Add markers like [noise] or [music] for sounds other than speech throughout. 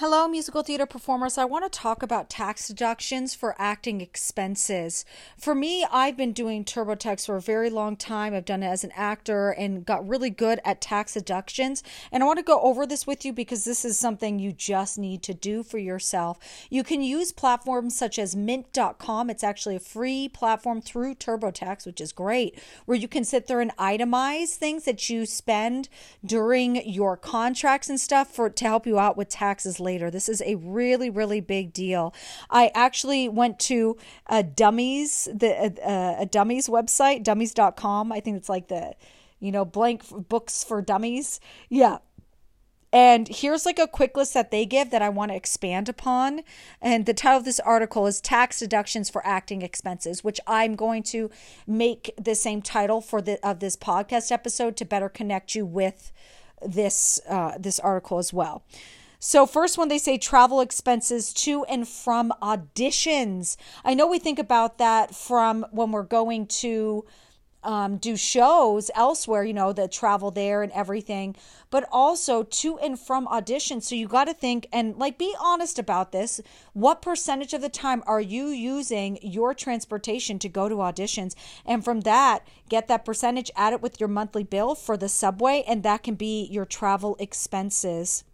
Hello, musical theater performers. I want to talk about tax deductions for acting expenses. For me, I've been doing TurboTax for a very long time. I've done it as an actor and got really good at tax deductions. And I want to go over this with you because this is something you just need to do for yourself. You can use platforms such as mint.com. It's actually a free platform through TurboTax, which is great, where you can sit there and itemize things that you spend during your contracts and stuff for to help you out with taxes later later. This is a really, really big deal. I actually went to a dummies, the uh, a dummies website, dummies.com. I think it's like the, you know, blank books for dummies. Yeah. And here's like a quick list that they give that I want to expand upon. And the title of this article is Tax Deductions for Acting Expenses, which I'm going to make the same title for the of this podcast episode to better connect you with this uh, this article as well. So, first one, they say travel expenses to and from auditions. I know we think about that from when we're going to um, do shows elsewhere, you know, the travel there and everything, but also to and from auditions. So you got to think and like be honest about this. What percentage of the time are you using your transportation to go to auditions? And from that, get that percentage, add it with your monthly bill for the subway, and that can be your travel expenses.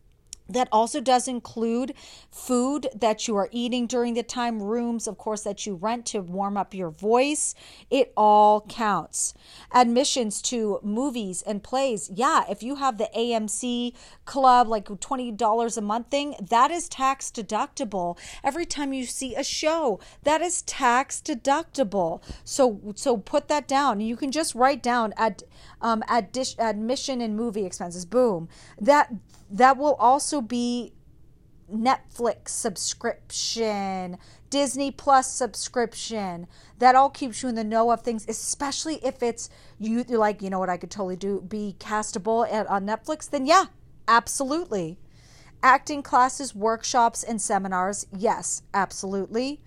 That also does include food that you are eating during the time, rooms, of course, that you rent to warm up your voice. It all counts. Admissions to movies and plays. Yeah, if you have the AMC club, like $20 a month thing, that is tax deductible. Every time you see a show, that is tax deductible. So, so put that down. You can just write down ad, um, admission and movie expenses. Boom. That that will also be Netflix subscription, Disney Plus subscription. That all keeps you in the know of things, especially if it's you you're like, you know what I could totally do be castable at, on Netflix, then yeah, absolutely. Acting classes, workshops, and seminars, yes, absolutely.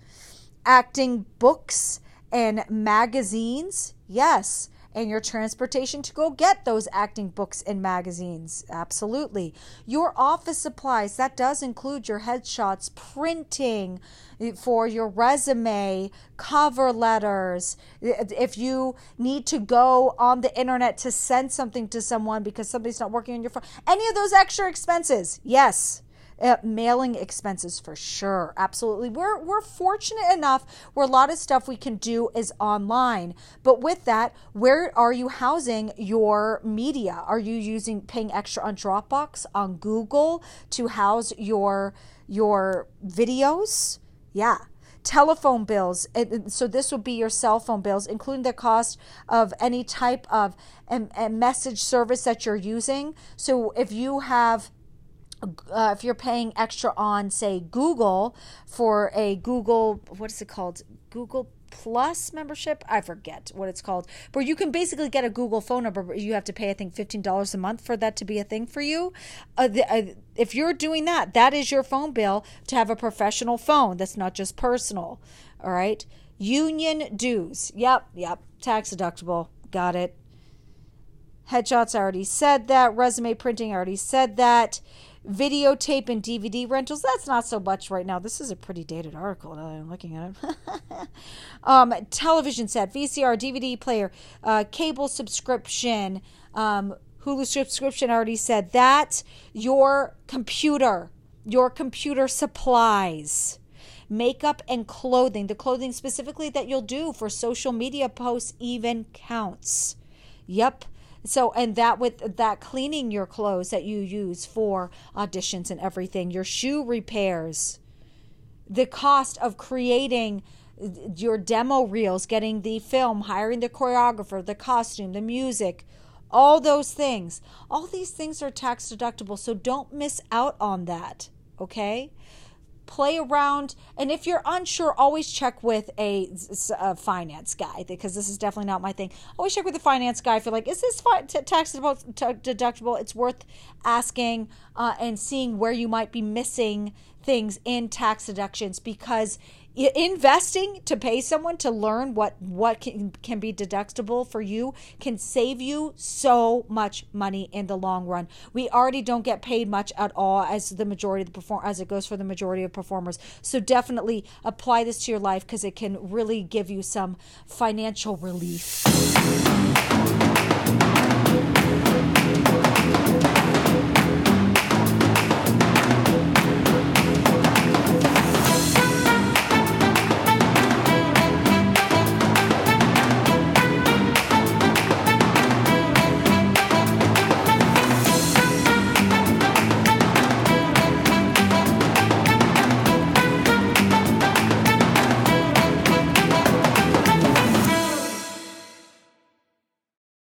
Acting books and magazines, yes and your transportation to go get those acting books and magazines. Absolutely. Your office supplies, that does include your headshots, printing eh, for your resume, cover letters. Eh, eh, if you need to go on the internet to send something to someone because somebody's not working on your phone, any of those extra expenses, yes uh, mailing expenses for sure. Absolutely. We're, we're fortunate enough where a lot of stuff we can do is online. But with that, where are you housing your media? Are you using paying extra on Dropbox, on Google to house your your videos? Yeah telephone bills. So this would be your cell phone bills, including the cost of any type of a message service that you're using. So if you have uh, if you're paying extra on, say, Google for a Google, what is it called? Google Plus membership. I forget what it's called, but you can basically get a Google phone number, but you have to pay, I think, fifteen dollars a month for that to be a thing for you. Uh, the, uh, if you're doing that, that is your phone bill to have a professional phone. That's not just personal. All right. Union dues. Yep, yep. Tax deductible. Got it. Headshots. I already said that. Resume printing. I already said that videotape and DVD rentals. That's not so much right now. This is a pretty dated article now I'm looking at it. [laughs] um, television set, VCR, DVD player, uh, cable subscription, um, Hulu subscription. I already said that. Your computer, your computer supplies. Makeup and clothing, the clothing specifically that you'll do for social media posts even counts. Yep, so, and that with that cleaning your clothes that you use for auditions and everything, your shoe repairs, the cost of creating your demo reels, getting the film, hiring the choreographer, the costume, the music, all those things. All these things are tax deductible, so don't miss out on that, okay? Play around. And if you're unsure, always check with a, a finance guy because this is definitely not my thing. Always check with the finance guy if you're like, is this fi- t- tax deductible? It's worth asking uh, and seeing where you might be missing things in tax deductions because investing to pay someone to learn what what can, can be deductible for you can save you so much money in the long run. We already don't get paid much at all as the majority of the perform as it goes for the majority of performers. So definitely apply this to your life because it can really give you some financial relief